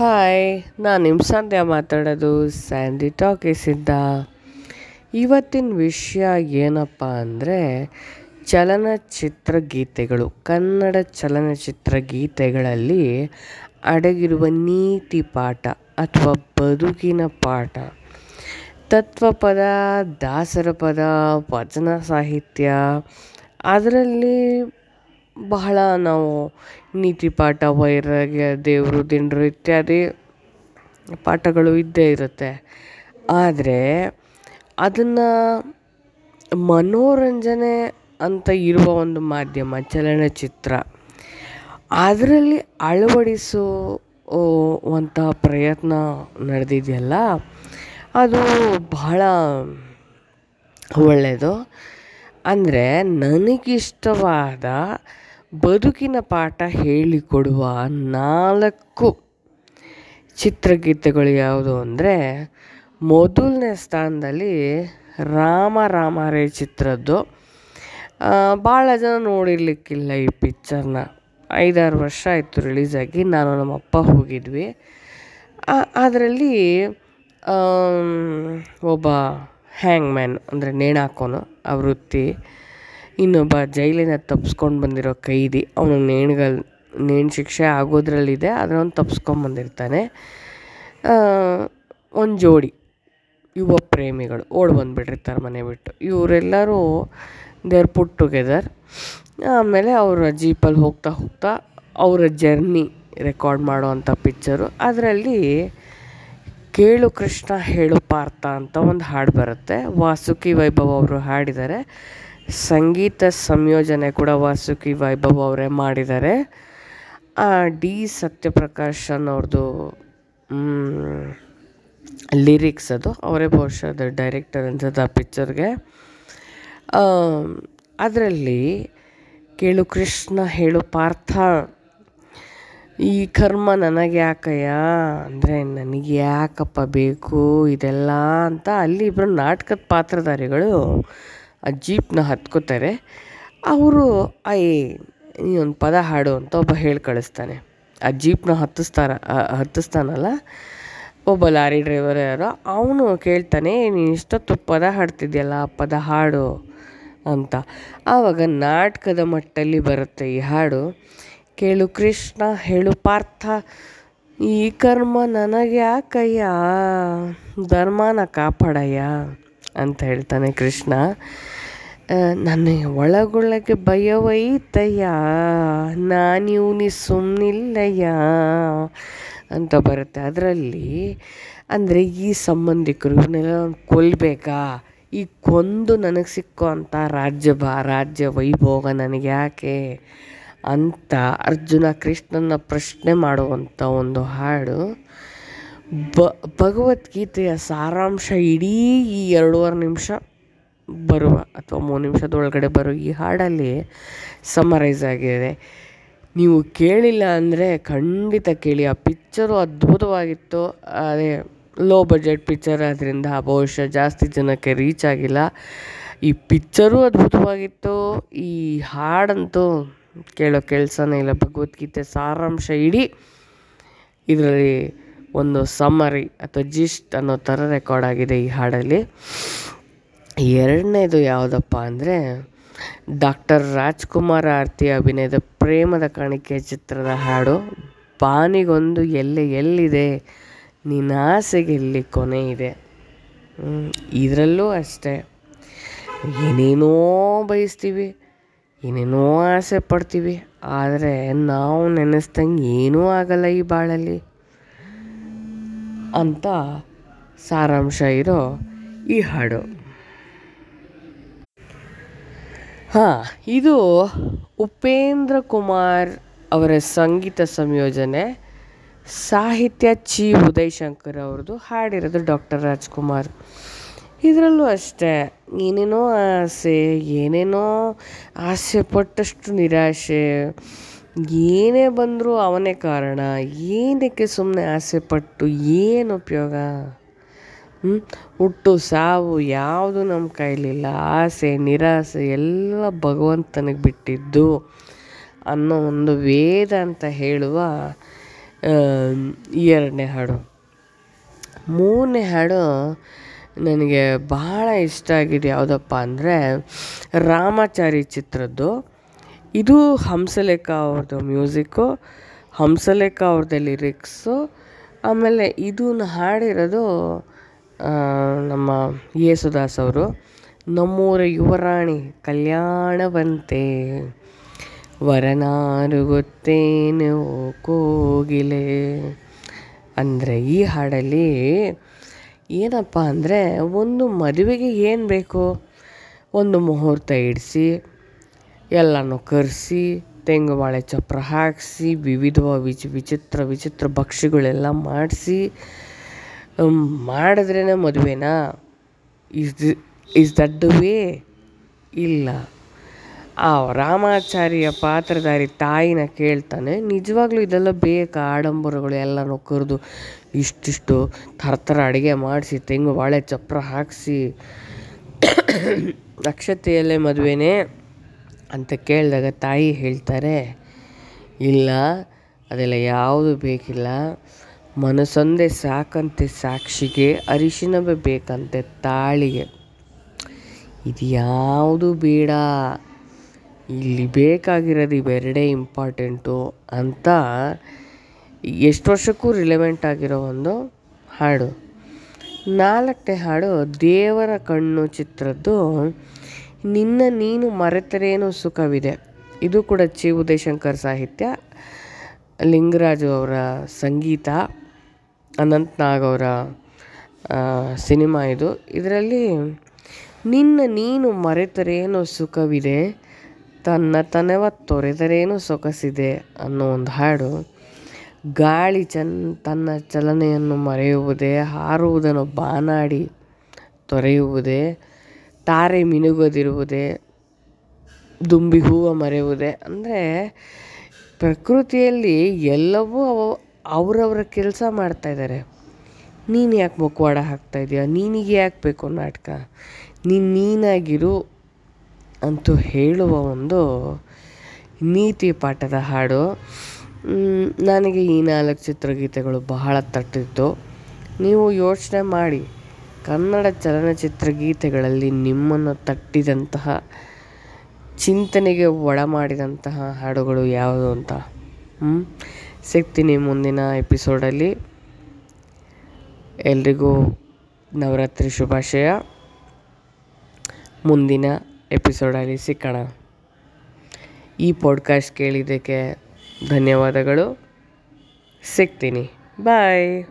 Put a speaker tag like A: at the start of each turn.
A: Hi, ನಾನು ನಿಮ್ಮ ಸಂಧ್ಯಾ ಮಾತಾಡೋದು ಸ್ಯಾಂಡಿ ಟಾಕೀಸಿಂದ ಇವತ್ತಿನ ವಿಷಯ ಏನಪ್ಪ ಅಂದರೆ ಚಲನಚಿತ್ರ ಗೀತೆಗಳು ಕನ್ನಡ ಚಲನಚಿತ್ರ ಗೀತೆಗಳಲ್ಲಿ ಅಡಗಿರುವ ನೀತಿ ಪಾಠ ಅಥವಾ ಬದುಕಿನ ಪಾಠ. ತತ್ವಪದ ದಾಸರ ಪದ, ವಚನ ಸಾಹಿತ್ಯ, ಅದರಲ್ಲಿ ಬಹಳ ನಾವು ನೀತಿ ಪಾಠ, ವೈರಾಗ್ಯ ದೇವರು ದಿಂಡ್ರು ಇತ್ಯಾದಿ ಪಾಠಗಳು ಇದ್ದೇ ಇರುತ್ತೆ. ಆದರೆ ಅದನ್ನು ಮನೋರಂಜನೆ ಅಂತ ಇರುವ ಒಂದು ಮಾಧ್ಯಮ, ಚಲನಚಿತ್ರ, ಅದರಲ್ಲಿ ಅಳವಡಿಸೋ ಅಂತಹ ಪ್ರಯತ್ನ ನಡೆದಿದೆಯಲ್ಲ, ಅದು ಬಹಳ ಒಳ್ಳೆಯದು ಅಂದರೆ ನನಗಿಷ್ಟವಾದ ಬದುಕಿನ ಪಾಠ ಹೇಳಿಕೊಡುವ ನಾಲ್ಕು ಚಿತ್ರಗೀತೆಗಳು ಯಾವುದು ಅಂದರೆ ಮೊದಲನೇ ಸ್ಥಾನದಲ್ಲಿ ರಾಮ ರಾಮ ರೇ ಚಿತ್ರದ್ದು ಭಾಳ ಜನ ನೋಡಿರ್ಲಿಕ್ಕಿಲ್ಲ ಈ ಪಿಕ್ಚರ್ನ ಐದಾರು ವರ್ಷ ಆಯಿತು ರಿಲೀಸಾಗಿ ನಾನು ನಮ್ಮ ಅಪ್ಪ ಹೋಗಿದ್ವಿ ಅದರಲ್ಲಿ ಒಬ್ಬ ಹ್ಯಾಂಗ್ ಮ್ಯಾನ್ ಅಂದರೆ ನೇಣಾಕೋನು, ಆ ವೃತ್ತಿ. ಇನ್ನೊಬ್ಬ ಜೈಲಿನ ತಪ್ಸ್ಕೊಂಡು ಬಂದಿರೋ ಕೈದಿ, ಅವನು ನೇಣ್ಗಲ್ ನೇಣು ಶಿಕ್ಷೆ ಆಗೋದ್ರಲ್ಲಿದೆ ಆದರೆ ಅವ್ನು ತಪ್ಸ್ಕೊಂಬಂದಿರ್ತಾನೆ ಒಂದು ಜೋಡಿ ಯುವ ಪ್ರೇಮಿಗಳು ಓಡಿ ಬಂದುಬಿಟ್ಟಿರ್ತಾರೆ ಮನೆ ಬಿಟ್ಟು. ಇವರೆಲ್ಲರೂ ದೇರ್ ಪುಟ್ ಟುಗೆದರ್ ಆಮೇಲೆ ಅವರ ಜೀಪಲ್ಲಿ ಹೋಗ್ತಾ ಹೋಗ್ತಾ ಅವರ ಜರ್ನಿ ರೆಕಾರ್ಡ್ ಮಾಡುವಂಥ ಪಿಕ್ಚರು ಅದರಲ್ಲಿ ಕೇಳು ಕೃಷ್ಣ ಹೇಳು ಪಾರ್ಥ ಅಂತ ಒಂದು ಹಾಡು ಬರುತ್ತೆ. ವಾಸುಕಿ ವೈಭವ್ ಅವರು ಹಾಡಿದ್ದಾರೆ ಸಂಗೀತ ಸಂಯೋಜನೆ ಕೂಡ ವಾಸುಕಿ ವೈಭವ್ ಅವರೇ ಮಾಡಿದ್ದಾರೆ. ಡಿ ಸತ್ಯಪ್ರಕಾಶ್ ಅನ್ನೋರ್ದು ಲಿರಿಕ್ಸ್ ಅದು. ಅವರೇ ಬಹುಶಃ ಅದು ಡೈರೆಕ್ಟರ್ ಅನ್ಸುತ್ತೆ ಆ ಪಿಕ್ಚರ್ಗೆ. ಅದರಲ್ಲಿ ಕೇಳು ಕೃಷ್ಣ, ಹೇಳು ಪಾರ್ಥ, ಈ ಕರ್ಮ ನನಗೆ ಯಾಕಯ್ಯ? ಅಂದರೆ ನನಗೆ ಯಾಕಪ್ಪ ಬೇಕು ಇದೆಲ್ಲ ಅಂತ ಅಲ್ಲಿ ಇಬ್ಬರು ನಾಟಕದ ಪಾತ್ರಧಾರಿಗಳು ಆ ಜೀಪನ್ನ ಹತ್ಕೋತಾರೆ. ಅವರು ಐ ಈ ಒಂದು ಪದ ಹಾಡು ಅಂತ ಒಬ್ಬ ಹೇಳಿ ಕಳಿಸ್ತಾನೆ. ಆ ಜೀಪ್ನ ಹತ್ತಿಸ್ತಾರ ಹತ್ತಿಸ್ತಾನಲ್ಲ, ಒಬ್ಬ ಲಾರಿ ಡ್ರೈವರ್ ಯಾರೋ, ಅವನು ಕೇಳ್ತಾನೆ ನೀನು ಇಷ್ಟೊತ್ತು ಪದ ಹಾಡ್ತಿದ್ಯಲ್ಲ ಪದ ಹಾಡು ಅಂತ. ಆವಾಗ ನಾಟಕದ ಮಟ್ಟಲ್ಲಿ ಬರುತ್ತೆ ಈ ಹಾಡು. ಕೇಳು ಕೃಷ್ಣ, ಹೇಳು ಪಾರ್ಥ, ಈ ಕರ್ಮ ನನಗೆ ಯಾಕಯ್ಯ ಧರ್ಮನ ಕಾಪಾಡಯ್ಯ ಅಂತ ಹೇಳ್ತಾನೆ ಕೃಷ್ಣ. ನನ್ನ ಒಳಗೊಳಗೆ ಭಯವೈತಯ್ಯ ನಾನು ಇವನಿ ಸುಮ್ಮನಿಲ್ಲಯ್ಯ ಅಂತ ಬರುತ್ತೆ. ಅದರಲ್ಲಿ ಅಂದರೆ ಈ ಸಂಬಂಧಿಕರು ಇವನ್ನೆಲ್ಲ ಕೊಲ್ಲಬೇಕಾ ಈ ಕೊಂದು ನನಗೆ ಸಿಕ್ಕೋ ಅಂಥ ರಾಜ್ಯ ಬಾ, ರಾಜ್ಯ ವೈಭೋಗ ನನಗೆ ಯಾಕೆ ಅಂತ ಅರ್ಜುನ ಕೃಷ್ಣನ ಪ್ರಶ್ನೆ ಮಾಡುವಂಥ ಒಂದು ಹಾಡು. ಬ, ಭಗವದ್ಗೀತೆಯ ಸಾರಾಂಶ ಇಡೀ ಈ ಎರಡೂವರೆ ನಿಮಿಷ ಬರುವ ಅಥವಾ ಮೂರು ನಿಮಿಷದೊಳಗಡೆ ಬರುವ ಬರೋ ಈ ಹಾಡಲ್ಲಿ ಸಮರೈಸ್ ಆಗಿದೆ. ನೀವು ಕೇಳಿಲ್ಲ ಅಂದರೆ ಖಂಡಿತ ಕೇಳಿ. ಆ ಪಿಕ್ಚರು ಅದ್ಭುತವಾಗಿತ್ತು. ಅದೇ ಲೋ ಬಜೆಟ್ ಪಿಕ್ಚರ್ ಆದ್ದರಿಂದ ಬಹುಶಃ ಜಾಸ್ತಿ ಜನಕ್ಕೆ ರೀಚ್ ಆಗಿಲ್ಲ. ಈ ಪಿಕ್ಚರೂ ಅದ್ಭುತವಾಗಿತ್ತು. ಈ ಹಾಡಂತೂ ಕೇಳೋ ಕೆಲಸನೇ ಇಲ್ಲ. ಭಗವದ್ಗೀತೆ ಸಾರಾಂಶ ಇಡೀ ಇದರಲ್ಲಿ ಒಂದು ಸಮ್ಮರಿ ಅಥವಾ ಜಿಸ್ಟ್ ಅನ್ನೋ ಥರ ರೆಕಾರ್ಡ್ ಆಗಿದೆ ಈ ಹಾಡಲ್ಲಿ. ಎರಡನೇದು ಯಾವುದಪ್ಪ ಅಂದರೆ ಡಾಕ್ಟರ್ ರಾಜ್ಕುಮಾರ್ ಆರ್ತಿ ಅಭಿನಯದ ಪ್ರೇಮದ ಕಾಣಿಕೆ ಚಿತ್ರದ ಹಾಡು, ಬಾನಿಗೊಂದು ಎಲ್ಲೆ ಎಲ್ಲಿದೆ, ನಿನ್ನ ಆಸೆಗೆ ಎಲ್ಲಿ ಕೊನೆ ಇದೆ ಇದರಲ್ಲೂ ಅಷ್ಟೇ. ಏನೇನೋ ಬಯಸ್ತೀವಿ, ಏನೇನೋ ಆಸೆ ಪಡ್ತೀವಿ, ಆದರೆ ನಾವು ನೆನೆಸ್ದಂಗೆ ಏನೂ ಆಗಲ್ಲ ಈ ಬಾಳಲ್ಲಿ. ಅಂತ ಸಾರಾಂಶ ಇರೋ ಈ ಹಾಡು. ಹಾಂ, ಇದು ಉಪೇಂದ್ರ ಕುಮಾರ್ ಅವರ ಸಂಗೀತ ಸಂಯೋಜನೆ, ಸಾಹಿತ್ಯ ಚಿ ಉದಯಶಂಕರ್ ಅವ್ರದ್ದು ಹಾಡಿರೋದು ಡಾಕ್ಟರ್ ರಾಜ್ಕುಮಾರ್. ಇದರಲ್ಲೂ ಅಷ್ಟೇ, ಏನೇನೋ ಆಸೆ ಏನೇನೋ ಆಸೆ ಪಟ್ಟಷ್ಟು ನಿರಾಶೆ ಏನೇ ಬಂದರೂ ಅವನೇ ಕಾರಣ. ಏನಕ್ಕೆ ಸುಮ್ಮನೆ ಆಸೆ ಪಟ್ಟು ಏನು ಉಪಯೋಗ? ಹುಟ್ಟು, ಸಾವು ಯಾವುದು ನಮ್ಮ ಕೈಲಿಲ್ಲ. ಆಸೆ, ನಿರಾಸೆ ಎಲ್ಲ ಭಗವಂತನಿಗೆ ಬಿಟ್ಟಿದ್ದು ಅನ್ನೋ ಒಂದು ವೇದ ಅಂತ ಹೇಳುವ ಎರಡನೇ ಹಾಡು. ಮೂರನೇ ಹಾಡು ನನಗೆ ಭಾಳ ಇಷ್ಟ ಆಗಿದೆ ಯಾವುದಪ್ಪ ಅಂದರೆ ರಾಮಾಚಾರಿ ಚಿತ್ರದ್ದು. ಇದು ಹಂಸಲೇಖ ಅವ್ರದ್ದು ಮ್ಯೂಸಿಕ್ಕು, ಹಂಸಲೇಖ ಅವ್ರದ್ದು ಲಿರಿಕ್ಸು. ಆಮೇಲೆ ಇದನ್ನ ಹಾಡಿರೋದು ನಮ್ಮ ಯೇಸುದಾಸ್ ಅವರು. ನಮ್ಮೂರ ಯುವರಾಣಿ ಕಲ್ಯಾಣವಂತೆ ವರನಾರು ಗೊತ್ತೇನು ಕೋಗಿಲೆ. ಅಂದರೆ ಈ ಹಾಡಲ್ಲಿ ಏನಪ್ಪ ಅಂದರೆ ಒಂದು ಮದುವೆಗೆ ಏನು ಬೇಕು? ಒಂದು ಮುಹೂರ್ತ ಇಡಿಸಿ ಎಲ್ಲನೂ ಕರೆಸಿ, ತೆಂಗು ಬಾಳೆ ಚಪ್ಪರ ಹಾಕಿಸಿ, ವಿವಿಧ ವಿಚ್, ವಿಚಿತ್ರ ವಿಚಿತ್ರ ಭಕ್ಷ್ಯಗಳೆಲ್ಲ ಮಾಡಿಸಿ ಮಾಡಿದ್ರೇ ಮದುವೆನಾ? Is is that the way? ಇಲ್ಲ. ಆ ರಾಮಾಚಾರಿಯ ಪಾತ್ರಧಾರಿ ತಾಯಿನ ಕೇಳ್ತಾನೆ, ನಿಜವಾಗ್ಲೂ ಇದೆಲ್ಲ ಬೇಕಾ? ಆಡಂಬರಗಳು ಎಲ್ಲನೂ ಕರೆದು ಇಷ್ಟಿಷ್ಟು ಥರ ಥರ ಅಡುಗೆ ಮಾಡಿಸಿ, ತೆಂಗು ಬಾಳೆ ಚಪ್ಪರ ಹಾಕಿಸಿ, ಅಕ್ಷತೆಯಲ್ಲೇ ಮದುವೆನೇ? ಅಂತ ಕೇಳಿದಾಗ ತಾಯಿ ಹೇಳ್ತಾರೆ, ಇಲ್ಲ, ಅದೆಲ್ಲ ಯಾವುದು ಬೇಕಿಲ್ಲ. ಮನಸ್ಸೊಂದೆ ಸಾಕಂತೆ ಸಾಕ್ಷಿಗೆ ಅರಿಶಿನ ಬೇಕಂತೆ ತಾಳಿಗೆ. ಇದು ಯಾವುದು ಬೇಡ? ಇಲ್ಲಿ ಬೇಕಾಗಿರೋದು ಇವೆರಡೇ ಇಂಪಾರ್ಟೆಂಟು ಅಂತ ಎಷ್ಟು ವರ್ಷಕ್ಕೂ ರಿಲೆವೆಂಟ್ ಆಗಿರೋ ಒಂದು ಹಾಡು. ನಾಲ್ಕನೇ ಹಾಡು ದೇವರ ಕಣ್ಣು ಚಿತ್ರದ್ದು ನಿನ್ನ ನೀನು ಮರೆತರೇನು ಸುಖವಿದೆ. ಇದು ಕೂಡ ಚಿ ಉದಯಶಂಕರ್ ಸಾಹಿತ್ಯ. ಲಿಂಗರಾಜು ಅವರ ಸಂಗೀತ ಅನಂತ್ ನಾಗ್ ಅವರ ಸಿನಿಮಾ ಇದು. ಇದರಲ್ಲಿ ನಿನ್ನ ನೀನು ಮರೆತರೇನು ಸುಖವಿದೆ, ತನ್ನ ತನವ ತೊರೆದರೇನು ಸೊಗಸಿದೆ ಅನ್ನೋ ಒಂದು ಹಾಡು. ಗಾಳಿ ಚನ್ ತನ್ನ ಚಲನೆಯನ್ನು ಮರೆಯುವುದೇ, ಹಾರುವುದನ್ನು ಬಾನಾಡಿ ತೊರೆಯುವುದೇ ತಾರೆ ಮಿನುಗದಿರುವುದೇ, ದುಂಬಿ ಹೂವು ಮರೆಯುವುದೇ, ಅಂದರೆ ಪ್ರಕೃತಿಯಲ್ಲಿ ಎಲ್ಲವೂ ಅವ ಅವರವ್ರ ಕೆಲಸ ಮಾಡ್ತಾಯಿದ್ದಾರೆ ನೀನು ಯಾಕೆ ಮುಖವಾಡ ಹಾಕ್ತಾ ಇದೀಯ? ನಿನಗೆ ಯಾಕೆ ಬೇಕು ನಾಟಕ? ನೀನು ನೀನಾಗಿರು ಅಂತೂ ಹೇಳುವ ಒಂದು ನೀತಿ ಪಾಠದ ಹಾಡು. ನನಗೆ ಈ ನಾಲ್ಕು ಚಿತ್ರಗೀತೆಗಳು ಬಹಳ ತಟ್ಟಿತ್ತು ನೀವು ಯೋಚನೆ ಮಾಡಿ. ಕನ್ನಡ ಚಲನಚಿತ್ರ ಗೀತೆಗಳಲ್ಲಿ ನಿಮ್ಮನ್ನು ತಟ್ಟಿದಂತಹ, ಚಿಂತನೆಗೆ ಒಳಮಾಡಿದಂತಹ ಹಾಡುಗಳು ಯಾವುದು ಅಂತ? ಸಿಗ್ತೀನಿ ಮುಂದಿನ ಎಪಿಸೋಡಲ್ಲಿ. ಎಲ್ರಿಗೂ ನವರಾತ್ರಿ ಶುಭಾಶಯ. ಮುಂದಿನ ಎಪಿಸೋಡಲ್ಲಿ ಸಿಕ್ಕಣ ಈ ಪಾಡ್ಕಾಸ್ಟ್ ಕೇಳಿದ್ದಕ್ಕೆ ಧನ್ಯವಾದಗಳು. ಸಿಗ್ತೀನಿ. ಬಾಯ್